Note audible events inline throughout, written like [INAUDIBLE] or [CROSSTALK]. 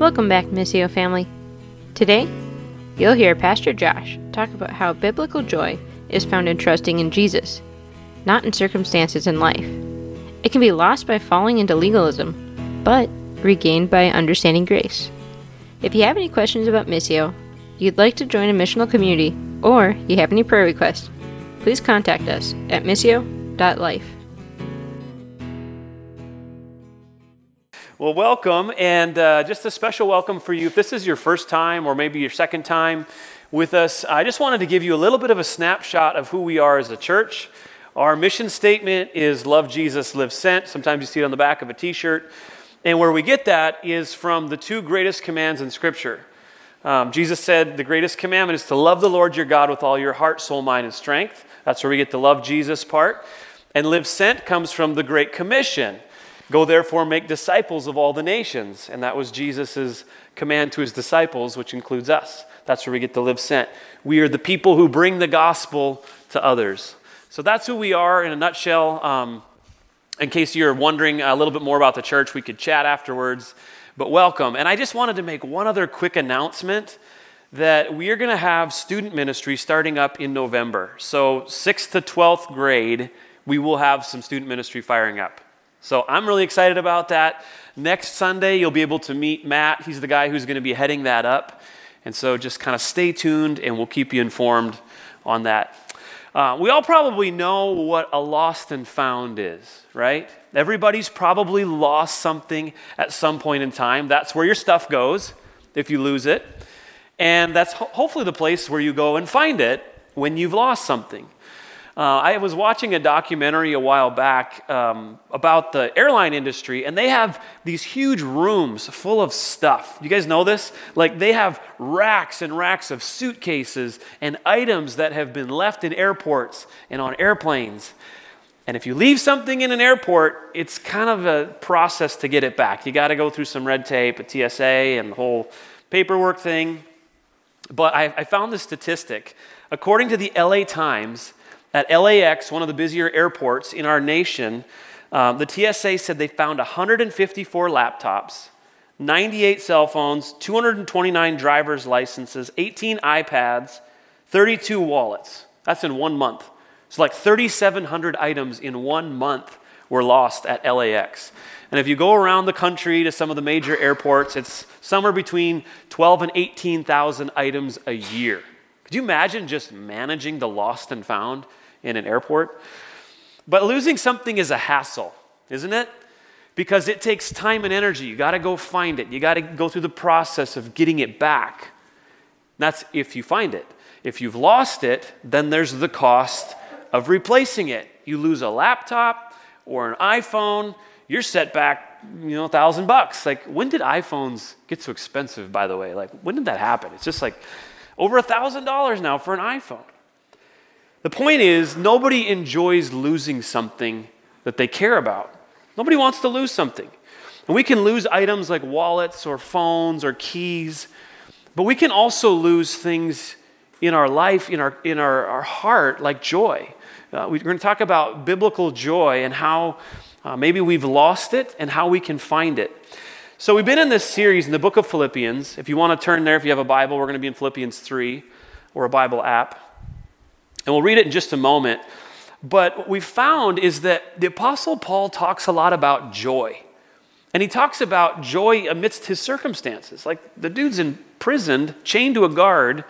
Welcome back, Missio family. Today, you'll hear Pastor Josh talk about how biblical joy is found in trusting in Jesus, not in circumstances in life. It can be lost by falling into legalism, but regained by understanding grace. If you have any questions about Missio, you'd like to join a missional community, or you have any prayer requests, please contact us at missio.life. Well, welcome, and uh, just a special welcome for you. If this is your first time or maybe your second time with us, I just wanted to give you a little bit of a snapshot of who we are as a church. Our mission statement is Love Jesus, Live Sent. Sometimes you see it on the back of a t shirt. And where we get that is from the two greatest commands in Scripture. Um, Jesus said the greatest commandment is to love the Lord your God with all your heart, soul, mind, and strength. That's where we get the love Jesus part. And live sent comes from the Great Commission. Go therefore make disciples of all the nations. And that was Jesus' command to his disciples, which includes us. That's where we get to live sent. We are the people who bring the gospel to others. So that's who we are in a nutshell. Um, in case you're wondering a little bit more about the church, we could chat afterwards. But welcome. And I just wanted to make one other quick announcement that we are going to have student ministry starting up in November. So, 6th to 12th grade, we will have some student ministry firing up. So, I'm really excited about that. Next Sunday, you'll be able to meet Matt. He's the guy who's going to be heading that up. And so, just kind of stay tuned and we'll keep you informed on that. Uh, we all probably know what a lost and found is, right? Everybody's probably lost something at some point in time. That's where your stuff goes if you lose it. And that's ho- hopefully the place where you go and find it when you've lost something. Uh, I was watching a documentary a while back um, about the airline industry, and they have these huge rooms full of stuff. You guys know this? Like they have racks and racks of suitcases and items that have been left in airports and on airplanes. And if you leave something in an airport, it's kind of a process to get it back. You got to go through some red tape, a TSA, and the whole paperwork thing. But I, I found this statistic. According to the LA Times, at LAX, one of the busier airports in our nation, um, the TSA said they found 154 laptops, 98 cell phones, 229 driver's licenses, 18 iPads, 32 wallets. That's in one month. So, like 3,700 items in one month were lost at LAX. And if you go around the country to some of the major airports, it's somewhere between 12 and 18,000 items a year. Could you imagine just managing the lost and found in an airport? But losing something is a hassle, isn't it? Because it takes time and energy. You got to go find it. You got to go through the process of getting it back. That's if you find it. If you've lost it, then there's the cost of replacing it. You lose a laptop or an iPhone, you're set back, you know, a thousand bucks. Like, when did iPhones get so expensive, by the way? Like, when did that happen? It's just like over a thousand dollars now for an iPhone. The point is, nobody enjoys losing something that they care about. Nobody wants to lose something. And we can lose items like wallets or phones or keys, but we can also lose things in our life, in our, in our, our heart, like joy. Uh, we're going to talk about biblical joy and how uh, maybe we've lost it and how we can find it. So, we've been in this series in the book of Philippians. If you want to turn there, if you have a Bible, we're going to be in Philippians 3 or a Bible app. And we'll read it in just a moment. But what we found is that the Apostle Paul talks a lot about joy. And he talks about joy amidst his circumstances. Like the dude's imprisoned, chained to a guard,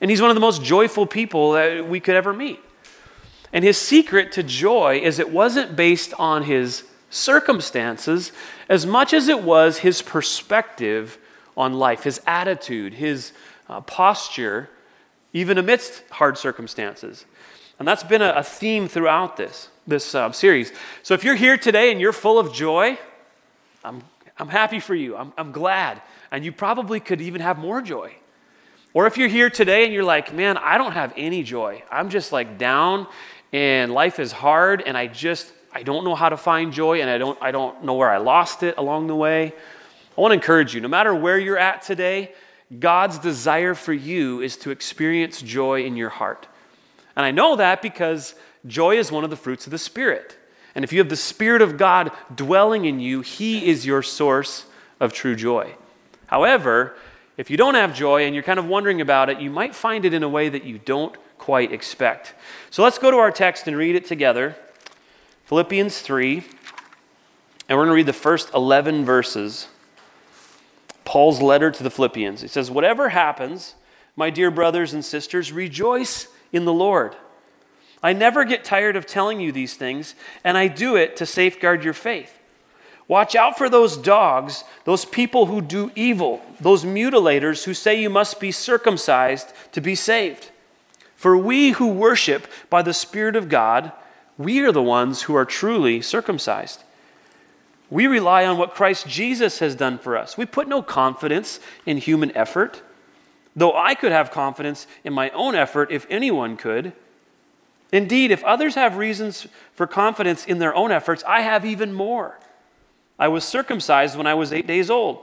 and he's one of the most joyful people that we could ever meet. And his secret to joy is it wasn't based on his circumstances as much as it was his perspective on life, his attitude, his uh, posture, even amidst hard circumstances. And that's been a, a theme throughout this, this uh, series. So if you're here today and you're full of joy, I'm, I'm happy for you. I'm, I'm glad. And you probably could even have more joy. Or if you're here today and you're like, man, I don't have any joy. I'm just like down and life is hard and I just I don't know how to find joy and I don't I don't know where I lost it along the way. I want to encourage you, no matter where you're at today, God's desire for you is to experience joy in your heart. And I know that because joy is one of the fruits of the Spirit. And if you have the Spirit of God dwelling in you, He is your source of true joy. However, if you don't have joy and you're kind of wondering about it, you might find it in a way that you don't quite expect. So let's go to our text and read it together Philippians 3. And we're going to read the first 11 verses. Paul's letter to the Philippians. He says, Whatever happens, my dear brothers and sisters, rejoice in the Lord. I never get tired of telling you these things, and I do it to safeguard your faith. Watch out for those dogs, those people who do evil, those mutilators who say you must be circumcised to be saved. For we who worship by the Spirit of God, we are the ones who are truly circumcised. We rely on what Christ Jesus has done for us. We put no confidence in human effort, though I could have confidence in my own effort if anyone could. Indeed, if others have reasons for confidence in their own efforts, I have even more. I was circumcised when I was eight days old.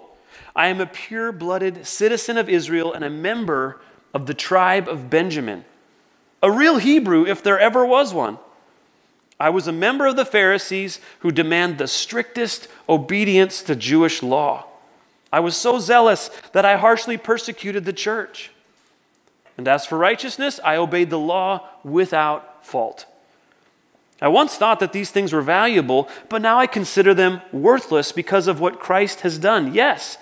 I am a pure blooded citizen of Israel and a member of the tribe of Benjamin, a real Hebrew if there ever was one. I was a member of the Pharisees who demand the strictest obedience to Jewish law. I was so zealous that I harshly persecuted the church. And as for righteousness, I obeyed the law without fault. I once thought that these things were valuable, but now I consider them worthless because of what Christ has done. Yes,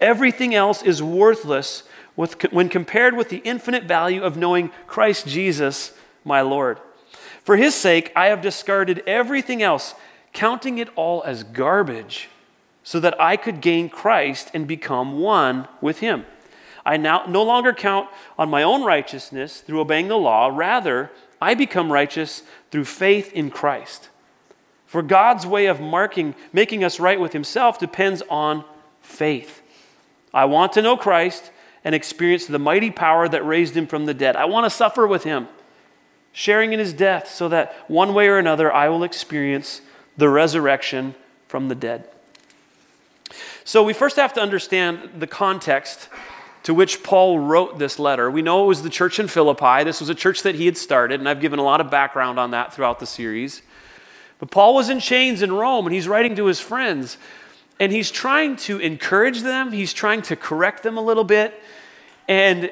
everything else is worthless when compared with the infinite value of knowing Christ Jesus, my Lord. For his sake, I have discarded everything else, counting it all as garbage, so that I could gain Christ and become one with him. I now no longer count on my own righteousness through obeying the law. Rather, I become righteous through faith in Christ. For God's way of marking, making us right with himself depends on faith. I want to know Christ and experience the mighty power that raised him from the dead. I want to suffer with him sharing in his death, so that one way or another I will experience the resurrection from the dead. So we first have to understand the context to which Paul wrote this letter. We know it was the church in Philippi. This was a church that he had started, and I've given a lot of background on that throughout the series. But Paul was in chains in Rome, and he's writing to his friends, and he's trying to encourage them, he's trying to correct them a little bit. And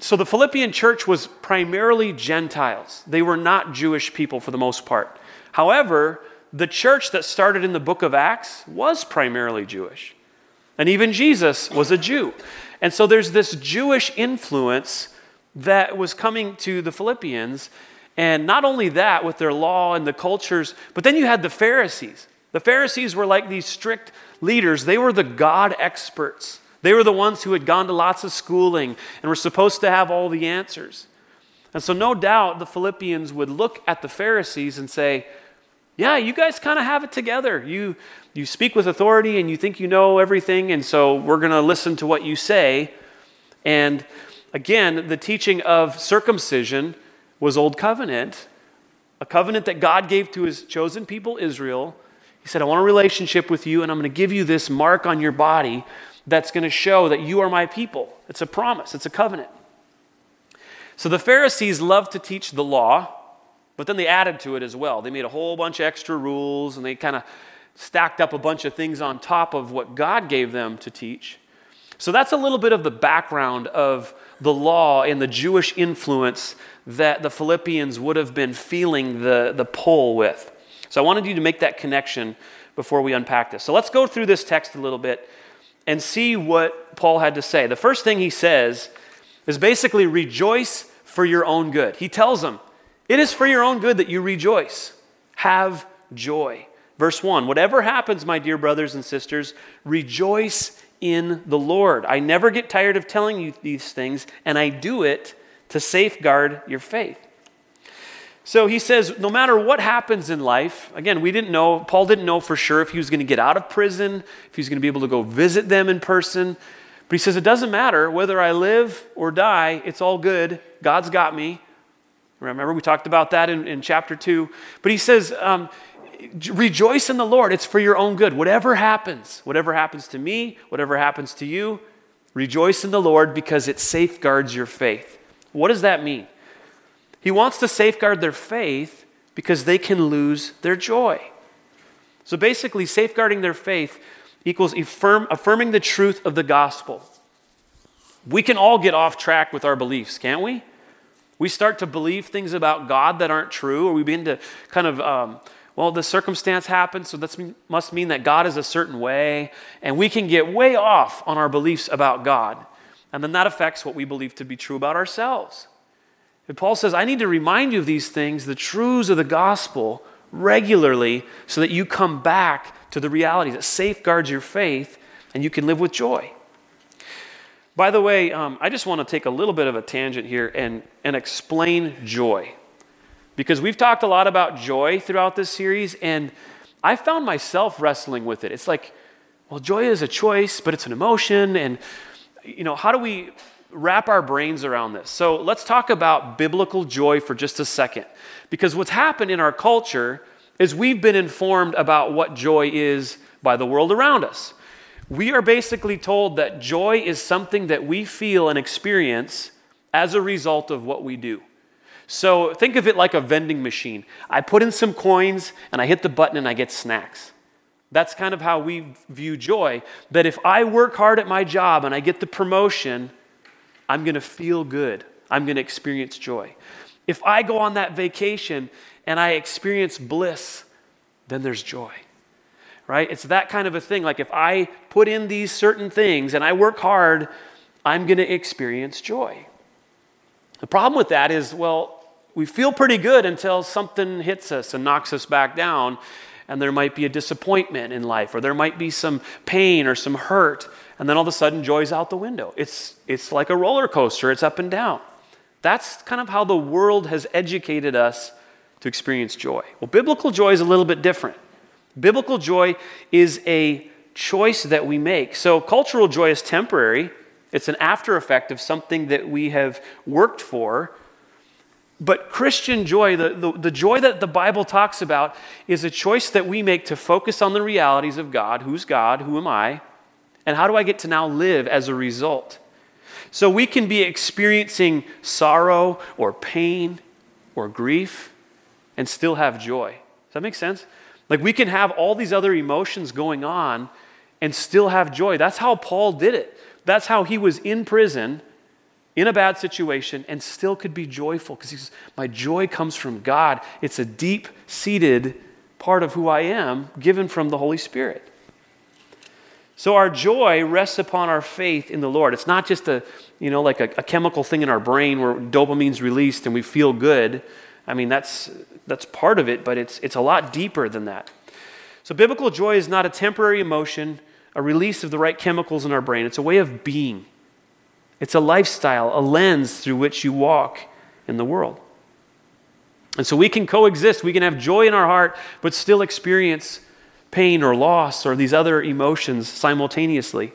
so the Philippian church was primarily Gentiles. They were not Jewish people for the most part. However, the church that started in the book of Acts was primarily Jewish. And even Jesus was a Jew. And so there's this Jewish influence that was coming to the Philippians. And not only that, with their law and the cultures, but then you had the Pharisees. The Pharisees were like these strict leaders, they were the God experts. They were the ones who had gone to lots of schooling and were supposed to have all the answers. And so, no doubt, the Philippians would look at the Pharisees and say, Yeah, you guys kind of have it together. You, you speak with authority and you think you know everything, and so we're going to listen to what you say. And again, the teaching of circumcision was Old Covenant, a covenant that God gave to his chosen people, Israel. He said, I want a relationship with you, and I'm going to give you this mark on your body that's going to show that you are my people. It's a promise, it's a covenant. So the Pharisees loved to teach the law, but then they added to it as well. They made a whole bunch of extra rules and they kind of stacked up a bunch of things on top of what God gave them to teach. So that's a little bit of the background of the law and the Jewish influence that the Philippians would have been feeling the, the pull with. So I wanted you to make that connection before we unpack this. So let's go through this text a little bit and see what Paul had to say. The first thing he says is basically rejoice for your own good. He tells them, It is for your own good that you rejoice. Have joy. Verse 1 Whatever happens, my dear brothers and sisters, rejoice in the Lord. I never get tired of telling you these things, and I do it to safeguard your faith. So he says, no matter what happens in life, again, we didn't know, Paul didn't know for sure if he was going to get out of prison, if he was going to be able to go visit them in person. But he says, it doesn't matter whether I live or die, it's all good. God's got me. Remember, we talked about that in, in chapter 2. But he says, um, rejoice in the Lord. It's for your own good. Whatever happens, whatever happens to me, whatever happens to you, rejoice in the Lord because it safeguards your faith. What does that mean? He wants to safeguard their faith because they can lose their joy. So basically, safeguarding their faith equals affirm, affirming the truth of the gospel. We can all get off track with our beliefs, can't we? We start to believe things about God that aren't true, or we begin to kind of, um, well, the circumstance happened, so that must mean that God is a certain way, and we can get way off on our beliefs about God. And then that affects what we believe to be true about ourselves. And Paul says, I need to remind you of these things, the truths of the gospel, regularly, so that you come back to the reality that safeguards your faith and you can live with joy. By the way, um, I just want to take a little bit of a tangent here and, and explain joy. Because we've talked a lot about joy throughout this series, and I found myself wrestling with it. It's like, well, joy is a choice, but it's an emotion. And, you know, how do we wrap our brains around this? So let's talk about biblical joy for just a second. Because what's happened in our culture is we've been informed about what joy is by the world around us. We are basically told that joy is something that we feel and experience as a result of what we do. So think of it like a vending machine. I put in some coins and I hit the button and I get snacks. That's kind of how we view joy. That if I work hard at my job and I get the promotion, I'm going to feel good. I'm going to experience joy. If I go on that vacation and I experience bliss, then there's joy right? It's that kind of a thing. Like if I put in these certain things and I work hard, I'm going to experience joy. The problem with that is, well, we feel pretty good until something hits us and knocks us back down, and there might be a disappointment in life, or there might be some pain or some hurt, and then all of a sudden joy's out the window. It's, it's like a roller coaster, it's up and down. That's kind of how the world has educated us to experience joy. Well, biblical joy is a little bit different. Biblical joy is a choice that we make. So, cultural joy is temporary, it's an after effect of something that we have worked for. But Christian joy, the, the, the, joy that the Bible talks about, is a choice that we make to focus on the realities of God. Who's God? Who am I? And how do I get to now live as a result? So we can be experiencing sorrow or pain or grief and still have joy. Does that make sense? Like we can have all these other emotions going on and still have joy. That's how Paul did it. That's how he was in prison in a bad situation and still could be joyful because he says, My joy comes from God. It's a deep seated part of who I am, given from the Holy Spirit. So our joy rests upon our faith in the Lord. It's not just a, you know, like a, a chemical thing in our brain where dopamine's released and we feel good. I mean, that's, that's part of it, but it's, it's a lot deeper than that. So, biblical joy is not a temporary emotion, a release of the right chemicals in our brain. It's a way of being, it's a lifestyle, a lens through which you walk in the world. And so we can coexist. We can have joy in our heart, but still experience pain or loss or these other emotions simultaneously.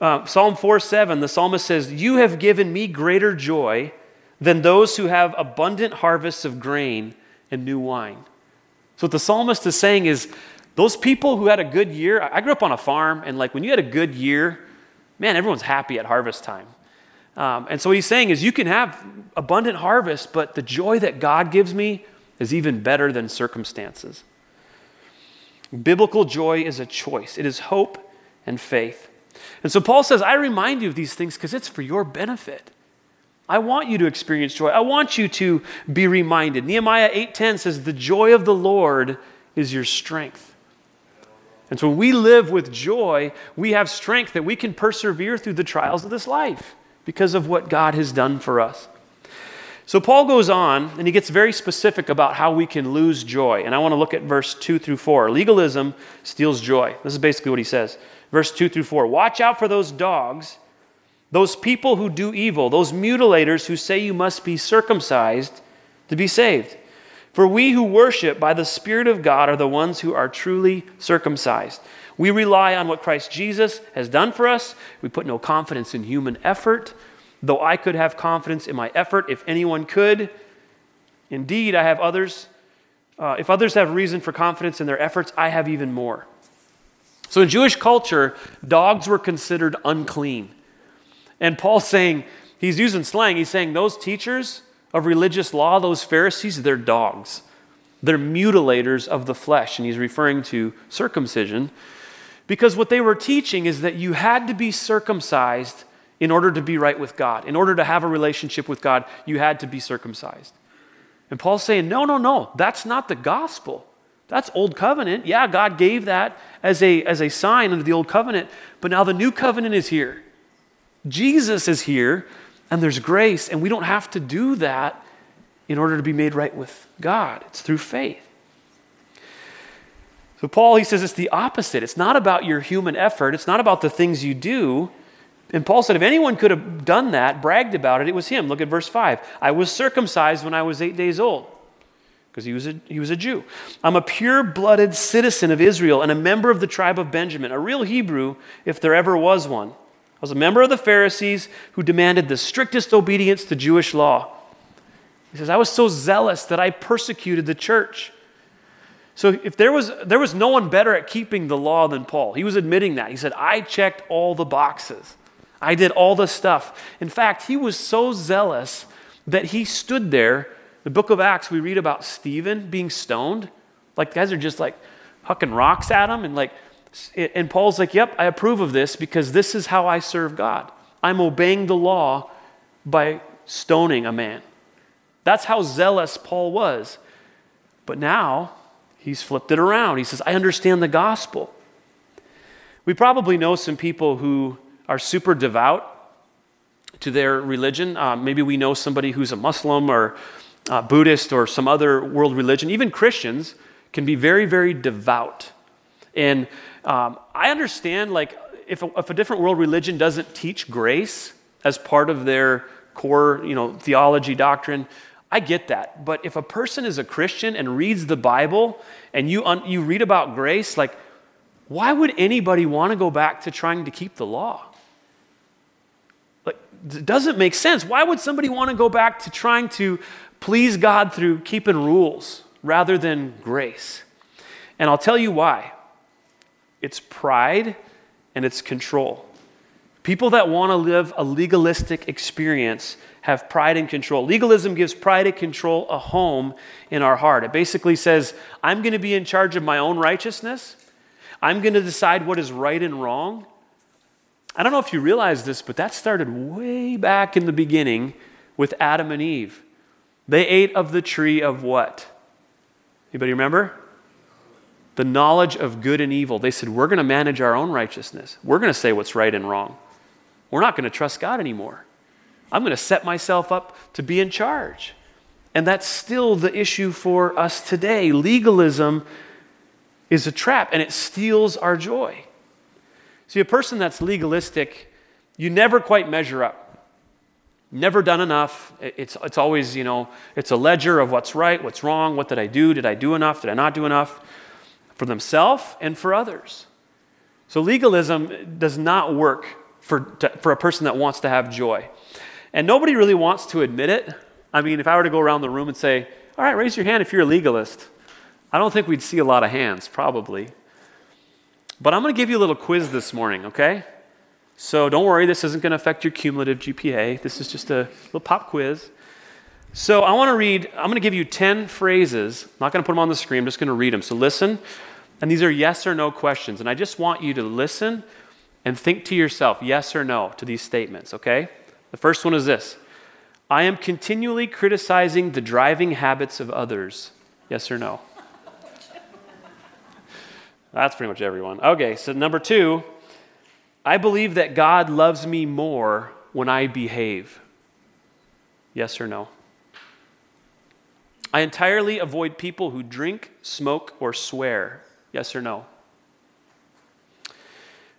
Uh, Psalm 4 7, the psalmist says, You have given me greater joy than those who have abundant harvests of grain and new wine. So, what the psalmist is saying is, those people who had a good year, I grew up on a farm, and like when you had a good year, man, everyone's happy at harvest time. Um, and so, what he's saying is, you can have abundant harvest, but the joy that God gives me is even better than circumstances. Biblical joy is a choice, it is hope and faith. And so, Paul says, I remind you of these things because it's for your benefit. I want you to experience joy. I want you to be reminded. Nehemiah 8:10 says the joy of the Lord is your strength. And so when we live with joy, we have strength that we can persevere through the trials of this life because of what God has done for us. So Paul goes on and he gets very specific about how we can lose joy. And I want to look at verse 2 through 4. Legalism steals joy. This is basically what he says. Verse 2 through 4. Watch out for those dogs those people who do evil, those mutilators who say you must be circumcised to be saved. For we who worship by the Spirit of God are the ones who are truly circumcised. We rely on what Christ Jesus has done for us. We put no confidence in human effort, though I could have confidence in my effort if anyone could. Indeed, I have others. Uh, if others have reason for confidence in their efforts, I have even more. So in Jewish culture, dogs were considered unclean. And Paul's saying, he's using slang, he's saying those teachers of religious law, those Pharisees, they're dogs. They're mutilators of the flesh. And he's referring to circumcision Because what they were teaching is that you had to be circumcised in order to be right with God. In order to have a relationship with God, you had to be circumcised. And Paul's saying, no, no, no, that's not the gospel. That's old covenant. Yeah, God gave that as a, as a sign under the old covenant, but now the new covenant is here. Jesus is here, and there's grace, and we don't have to do that in order to be made right with God. It's through faith. So, Paul, he says it's the opposite. It's not about your human effort, it's not about the things you do. And Paul said, if anyone could have done that, bragged about it, it was him. Look at verse 5. I was circumcised when I was eight days old, because he was a, he was a Jew. I'm a pure blooded citizen of Israel and a member of the tribe of Benjamin, a real Hebrew, if there ever was one. I was a member of the Pharisees who demanded the strictest obedience to Jewish law. He says, I was so zealous that I persecuted the church. So if there was there was no one better at keeping the law than Paul. He was admitting that. He said, "I checked all the boxes. I did all the stuff." In fact, he was so zealous that he stood there. The book of Acts, we read about Stephen being stoned. Like guys are just like hucking rocks at him and like and Paul's like, "Yep, I approve of this because this is how I serve God. I'm obeying the law by stoning a man." That's how zealous Paul was. But now He's flipped it around. He says, I understand the gospel. We probably know some people who are super devout to their religion. Uh, maybe we know somebody who's a Muslim or uh, Buddhist or some other world religion. Even Christians can be very, very devout. And um, I understand, like, if a, if a different world religion doesn't teach grace as part of their core, you know, theology doctrine, I get that. But if a person is a Christian and reads the Bible and you, un- you read about grace, like, why would anybody want to go back to trying to keep the law? Like, it doesn't make sense. Why would somebody want to go back to trying to please God through keeping rules rather than grace? And I'll tell you why it's pride and it's control. People that want to live a legalistic experience have pride and control. Legalism gives pride and control a home in our heart. It basically says, I'm going to be in charge of my own righteousness. I'm going to decide what is right and wrong. I don't know if you realize this, but that started way back in the beginning with Adam and Eve. They ate of the tree of what? Anybody remember? The knowledge of good and evil. They said, We're going to manage our own righteousness. We're going to say what's right and wrong. We're not going to trust God anymore. I'm going to set myself up to be in charge. And that's still the issue for us today. Legalism is a trap and it steals our joy. See, a person that's legalistic, you never quite measure up. Never done enough. It's, it's always, you know, it's a ledger of what's right, what's wrong, what did I do, did I do enough, did I not do enough for themselves and for others. So legalism does not work for, to, for a person that wants to have joy. And nobody really wants to admit it. I mean, if I were to go around the room and say, all right, raise your hand if you're a legalist, I don't think we'd see a lot of hands, probably. But I'm going to give you a little quiz this morning, okay? So don't worry, this isn't going to affect your cumulative GPA. This is just a little pop quiz. So I want to read, I'm going to give you 10 phrases. I'm not going to put them on the screen, I'm just going to read them. So listen, and these are yes or no questions. And I just want you to listen and think to yourself, yes or no, to these statements, okay? The first one is this I am continually criticizing the driving habits of others. Yes or no? That's pretty much everyone. Okay, so number two, I believe that God loves me more when I behave. Yes or no? I entirely avoid people who drink, smoke, or swear. Yes or no?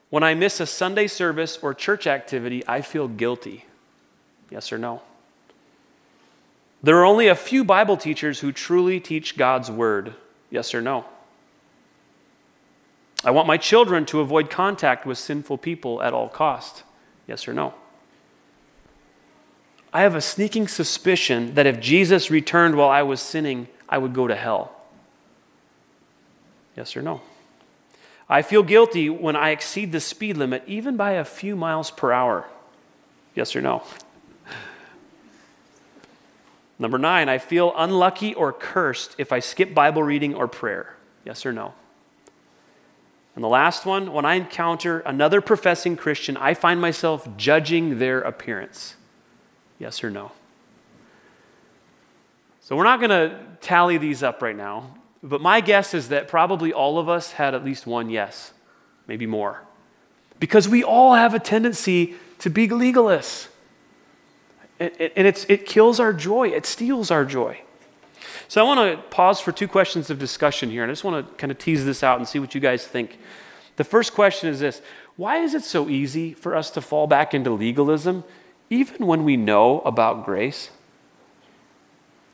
When I miss a Sunday service or church activity, I feel guilty. Yes or no? There are only a few Bible teachers who truly teach God's word. Yes or no? I want my children to avoid contact with sinful people at all cost. Yes or no? I have a sneaking suspicion that if Jesus returned while I was sinning, I would go to hell. Yes or no? I feel guilty when I exceed the speed limit, even by a few miles per hour. Yes or no? Number nine, I feel unlucky or cursed if I skip Bible reading or prayer. Yes or no? And the last one, when I encounter another professing Christian, I find myself judging their appearance. Yes or no? So we're not going to tally these up right now, but my guess is that probably all of us had at least one yes, maybe more. Because we all have a tendency to be legalists. And it's, it kills our joy, it steals our joy. So I want to pause for two questions of discussion here, and I just want to kind of tease this out and see what you guys think. The first question is this Why is it so easy for us to fall back into legalism, even when we know about grace?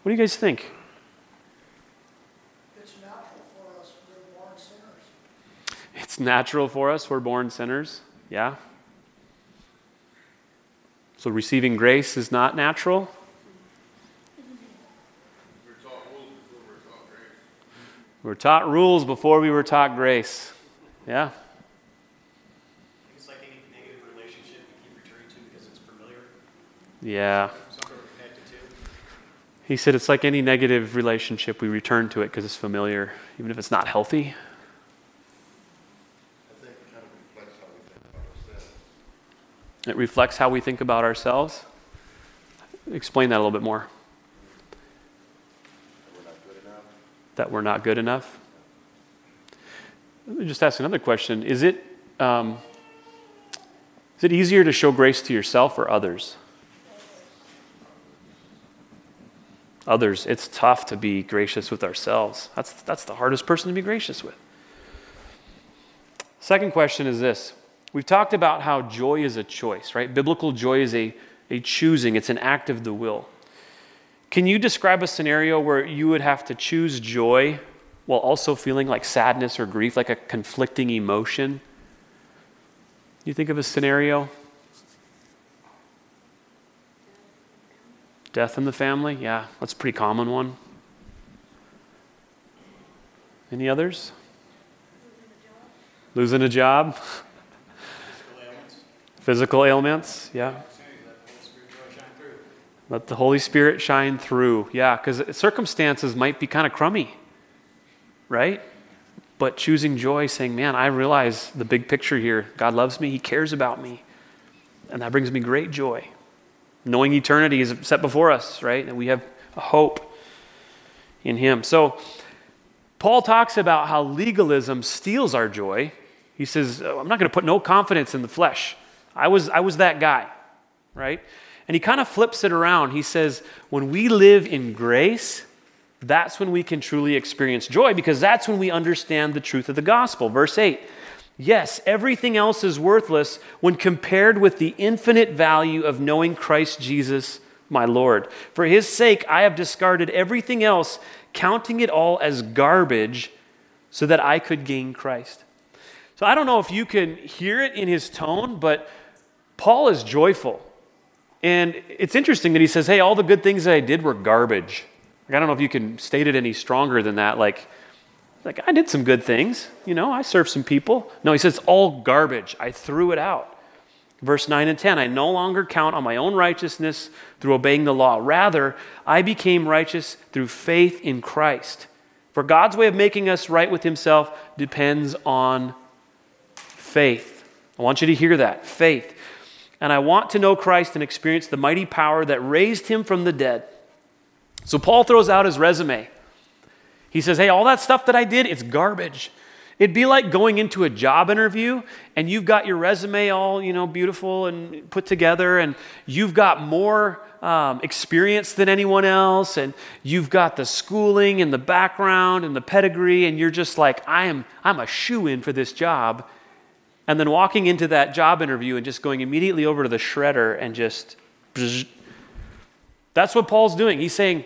What do you guys think? It's natural for us. We're born sinners. It's natural for us. We're born sinners. Yeah. So receiving grace is not natural? We were taught rules before we were taught grace. Yeah. It's like any negative relationship we keep returning to because it's familiar, Yeah. something we're connected to. He said it's like any negative relationship, we return to it because it's familiar, even if it's not healthy. I think it kind of reflects how we think about ourselves. It reflects how we think about ourselves. Explain that a little bit more. That we're not good enough. Let me just ask another question. Is it, um, is it easier to show grace to yourself or others? Others, it's tough to be gracious with ourselves. That's, that's the hardest person to be gracious with. Second question is this We've talked about how joy is a choice, right? Biblical joy is a, a choosing, it's an act of the will. Can you describe a scenario where you would have to choose joy while also feeling like sadness or grief, like a conflicting emotion? You think of a scenario? Death in the family? Yeah, that's a pretty common one. Any others? Losing a job? [LAUGHS] Physical ailments, Physical ailments? Yeah. Let the Holy Spirit shine through. Yeah, because circumstances might be kind of crummy, right? But choosing joy, saying, man, I realize the big picture here. God loves me, He cares about me. And that brings me great joy. Knowing eternity is set before us, right? And we have a hope in Him. So, Paul talks about how legalism steals our joy. He says, "Oh, I'm not going to put no confidence in the flesh. I was, I was that guy, right? And he kind of flips it around. He says, when we live in grace, that's when we can truly experience joy because that's when we understand the truth of the gospel. Verse 8 Yes, everything else is worthless when compared with the infinite value of knowing Christ Jesus, my Lord. For his sake, I have discarded everything else, counting it all as garbage so that I could gain Christ. So I don't know if you can hear it in his tone, but Paul is joyful. And it's interesting that he says, hey, all the good things that I did were garbage. Like, I don't know if you can state it any stronger than that. Like, like, I did some good things. You know, I served some people. No, he says, all garbage. I threw it out. Verse 9 and 10 I no longer count on my own righteousness through obeying the law. Rather, I became righteous through faith in Christ. For God's way of making us right with himself depends on faith. I want you to hear that faith. And I want to know Christ and experience the mighty power that raised him from the dead. So Paul throws out his resume. He says, Hey, all that stuff that I did, it's garbage. It'd be like going into a job interview and you've got your resume all, you know, beautiful and put together, and you've got more um, experience than anyone else, and you've got the schooling and the background and the pedigree, and you're just like, I am, I'm a shoe in for this job. And then walking into that job interview and just going immediately over to the shredder and just. That's what Paul's doing. He's saying,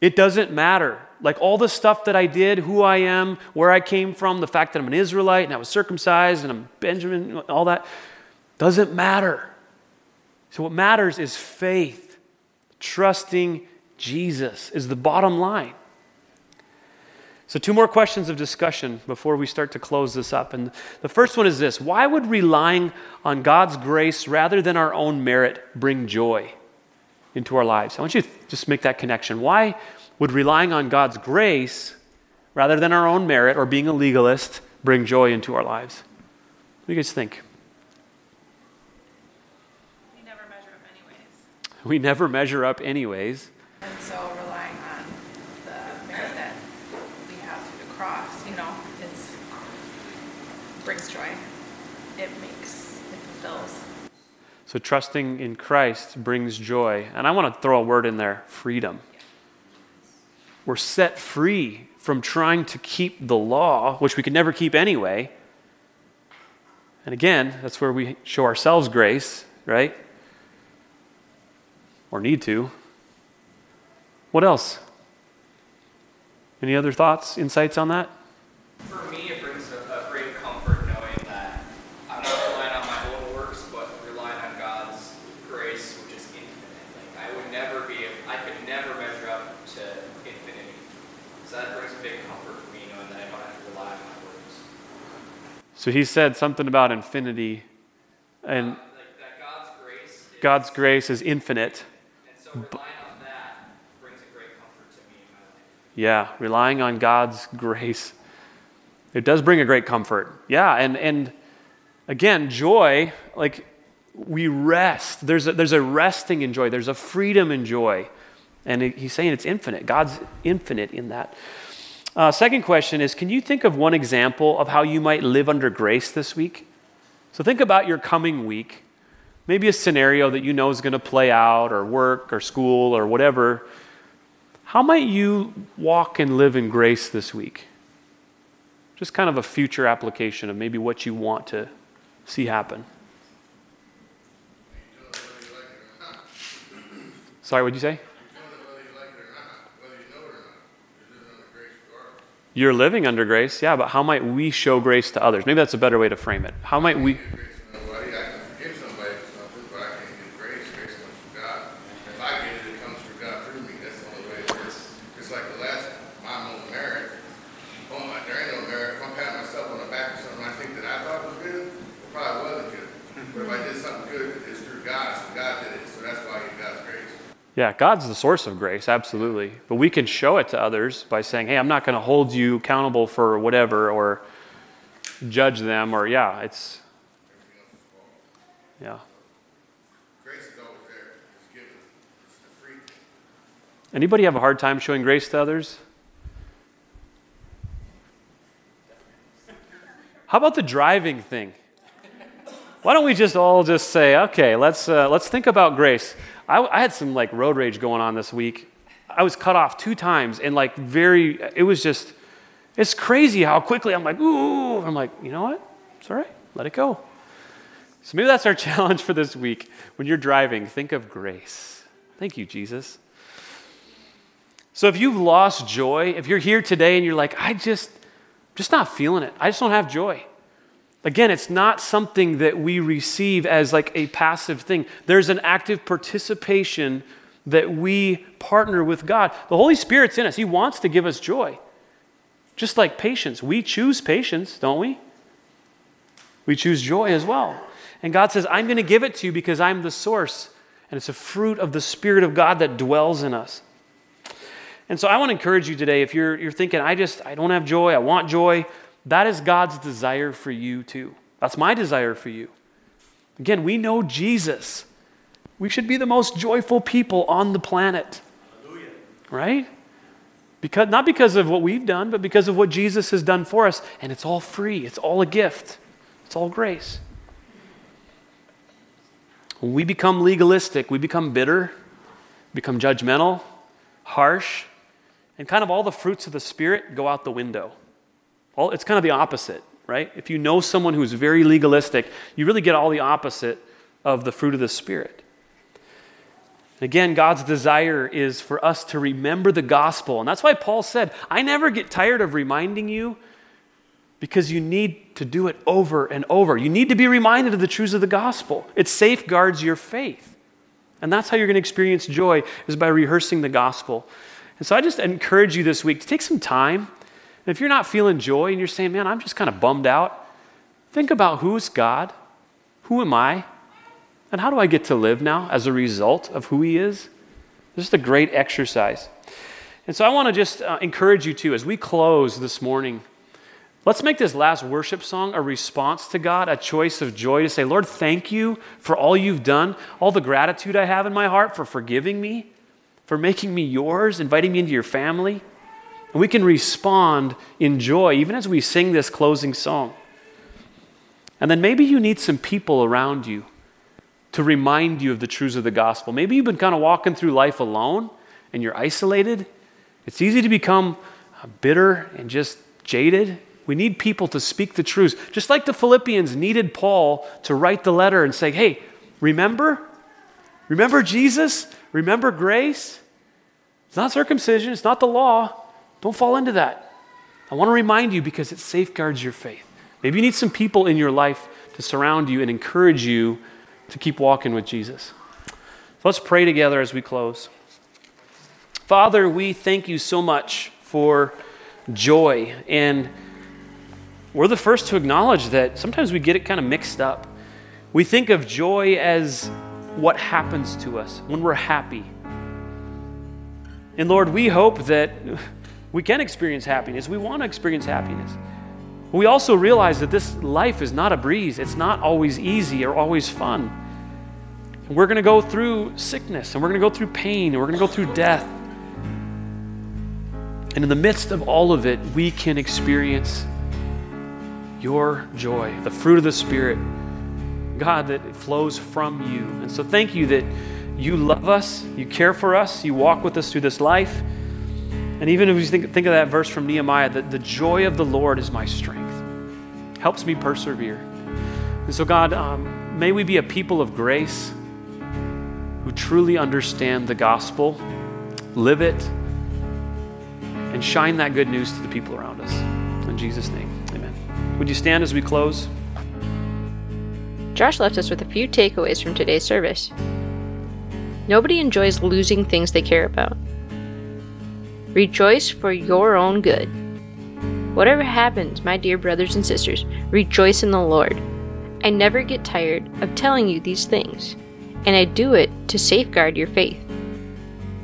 it doesn't matter. Like all the stuff that I did, who I am, where I came from, the fact that I'm an Israelite and I was circumcised and I'm Benjamin, all that, doesn't matter. So what matters is faith. Trusting Jesus is the bottom line. So, two more questions of discussion before we start to close this up. And the first one is this Why would relying on God's grace rather than our own merit bring joy into our lives? I want you to just make that connection. Why would relying on God's grace rather than our own merit or being a legalist bring joy into our lives? What do you guys think? We never measure up anyways. We never measure up, anyways. And so relying on the merit that we have through the cross, you know, it's brings joy. It makes, it fulfills. So, trusting in Christ brings joy. And I want to throw a word in there freedom. We're set free from trying to keep the law, which we could never keep anyway. And again, that's where we show ourselves grace, right? Or need to. What else? Any other thoughts, insights on that? For me, it brings a, a great comfort knowing that I'm not relying on my own works, but relying on God's grace, which is infinite. Like I would never be, I could never measure up to infinity. So that brings a big comfort for me knowing that I don't have to rely on my works. So he said something about infinity, and Like that God's grace, is, God's grace is infinite. and so relying on that brings a great comfort to me in my life. Yeah, relying on God's grace. It does bring a great comfort. Yeah, and and again, joy, like we rest. There's a, there's a resting in joy. There's a freedom in joy. And he's saying it's infinite. God's infinite in that. Uh, second question is Can you think of one example of how you might live under grace this week? So think about your coming week. Maybe a scenario that you know is going to play out, or work, or school, or whatever. How might you walk and live in grace this week? Just kind of a future application of maybe what you want to see happen. Sorry, what'd you say? You're living under grace, yeah, but how might we show grace to others? Maybe that's a better way to frame it. How might we? Nobody, I can forgive somebody for something, but I can't give grace. Grace comes from God. If I get it, it comes from God through me. That's the only way it is. It's like the last mom on marriage. Oh, my, there ain't no merit. If I'm patting myself on the back for something I think that I thought was good, it probably wasn't good. But if I did something good, it's through God, so God did it. So that's why I get God's grace. Yeah, God's the source of grace, absolutely. But we can show it to others by saying, hey, I'm not going to hold you accountable for whatever or judge them or, yeah, it's, yeah. Grace is always there. It's given. It's free. Anybody have a hard time showing grace to others? How about the driving thing? Why don't we just all just say, okay, let's, uh, let's think about grace. I, I had some like road rage going on this week. I was cut off two times and like very, it was just, it's crazy how quickly I'm like, ooh, I'm like, you know what? It's all right, let it go. So maybe that's our [LAUGHS] challenge for this week. When you're driving, think of grace. Thank you, Jesus. So if you've lost joy, if you're here today and you're like, I just, just not feeling it, I just don't have joy. Again, it's not something that we receive as like a passive thing. There's an active participation that we partner with God. The Holy Spirit's in us. He wants to give us joy. Just like patience. We choose patience, don't we? We choose joy as well. And God says, I'm going to give it to you because I'm the source. And it's a fruit of the Spirit of God that dwells in us. And so I want to encourage you today if you're, you're thinking, I just, I don't have joy, I want joy, that is God's desire for you too. That's my desire for you. Again, we know Jesus. We should be the most joyful people on the planet. Right? Because, not because of what we've done, but because of what Jesus has done for us. And it's all free, it's all a gift, it's all grace. When we become legalistic, we become bitter, become judgmental, harsh, and kind of all the fruits of the Spirit go out the window. It's kind of the opposite, right? If you know someone who's very legalistic, you really get all the opposite of the fruit of the Spirit. Again, God's desire is for us to remember the gospel. And that's why Paul said, I never get tired of reminding you because you need to do it over and over. You need to be reminded of the truths of the gospel. It safeguards your faith. And that's how you're going to experience joy is by rehearsing the gospel. And so I just encourage you this week to take some time. And if you're not feeling joy and you're saying, man, I'm just kind of bummed out, think about who's God? Who am I? And how do I get to live now as a result of who He is? This is a great exercise. And so I want to just uh, encourage you too, as we close this morning, Let's make this last worship song a response to God, a choice of joy to say, Lord, thank you for all you've done, all the gratitude I have in my heart for forgiving me, for making me yours, inviting me into your family. And we can respond in joy even as we sing this closing song. And then maybe you need some people around you to remind you of the truths of the gospel. Maybe you've been kind of walking through life alone and you're isolated. It's easy to become bitter and just jaded. We need people to speak the truths. Just like the Philippians needed Paul to write the letter and say, hey, remember? Remember Jesus? Remember grace? It's not circumcision, it's not the law. Don't fall into that. I want to remind you because it safeguards your faith. Maybe you need some people in your life to surround you and encourage you to keep walking with Jesus. So let's pray together as we close. Father, we thank you so much for joy. And we're the first to acknowledge that sometimes we get it kind of mixed up. We think of joy as what happens to us when we're happy. And Lord, we hope that we can experience happiness. We want to experience happiness. We also realize that this life is not a breeze, it's not always easy or always fun. We're going to go through sickness, and we're going to go through pain, and we're going to go through death. And in the midst of all of it, we can experience your joy, the fruit of the Spirit, God, that flows from you. And so thank you that you love us, you care for us, you walk with us through this life. And even if you think, think of that verse from Nehemiah, that the joy of the Lord is my strength, helps me persevere. And so, God, um, may we be a people of grace who truly understand the gospel, live it, and shine that good news to the people around us. In Jesus' name, amen. Would you stand as we close? Josh left us with a few takeaways from today's service. Nobody enjoys losing things they care about. Rejoice for your own good. Whatever happens, my dear brothers and sisters, rejoice in the Lord. I never get tired of telling you these things, and I do it to safeguard your faith.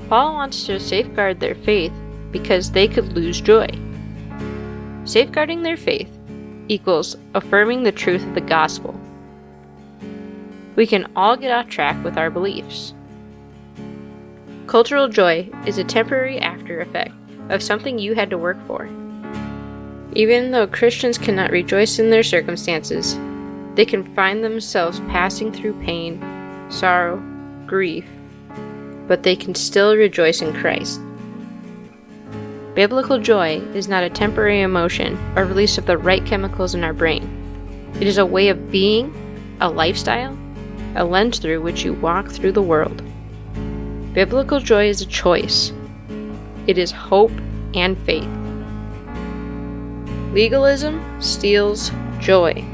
Paul wants to safeguard their faith because they could lose joy. Safeguarding their faith equals affirming the truth of the gospel. We can all get off track with our beliefs. Cultural joy is a temporary after effect of something you had to work for. Even though Christians cannot rejoice in their circumstances, they can find themselves passing through pain, sorrow, grief, but they can still rejoice in Christ. Biblical joy is not a temporary emotion or release of the right chemicals in our brain. It is a way of being, a lifestyle, a lens through which you walk through the world. Biblical joy is a choice, it is hope and faith. Legalism steals joy.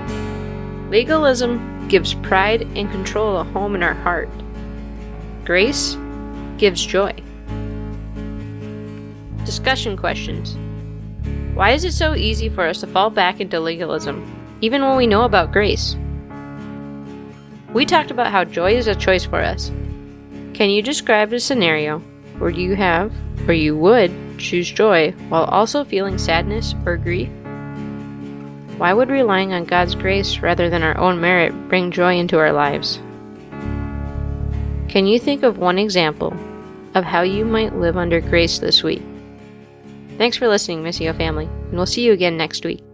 Legalism gives pride and control a home in our heart. Grace gives joy. Discussion questions Why is it so easy for us to fall back into legalism, even when we know about grace? We talked about how joy is a choice for us, can you describe a scenario where you have, or you would, choose joy while also feeling sadness or grief? Why would relying on God's grace rather than our own merit bring joy into our lives? Can you think of one example of how you might live under grace this week? Thanks for listening, Missio family, and we'll see you again next week.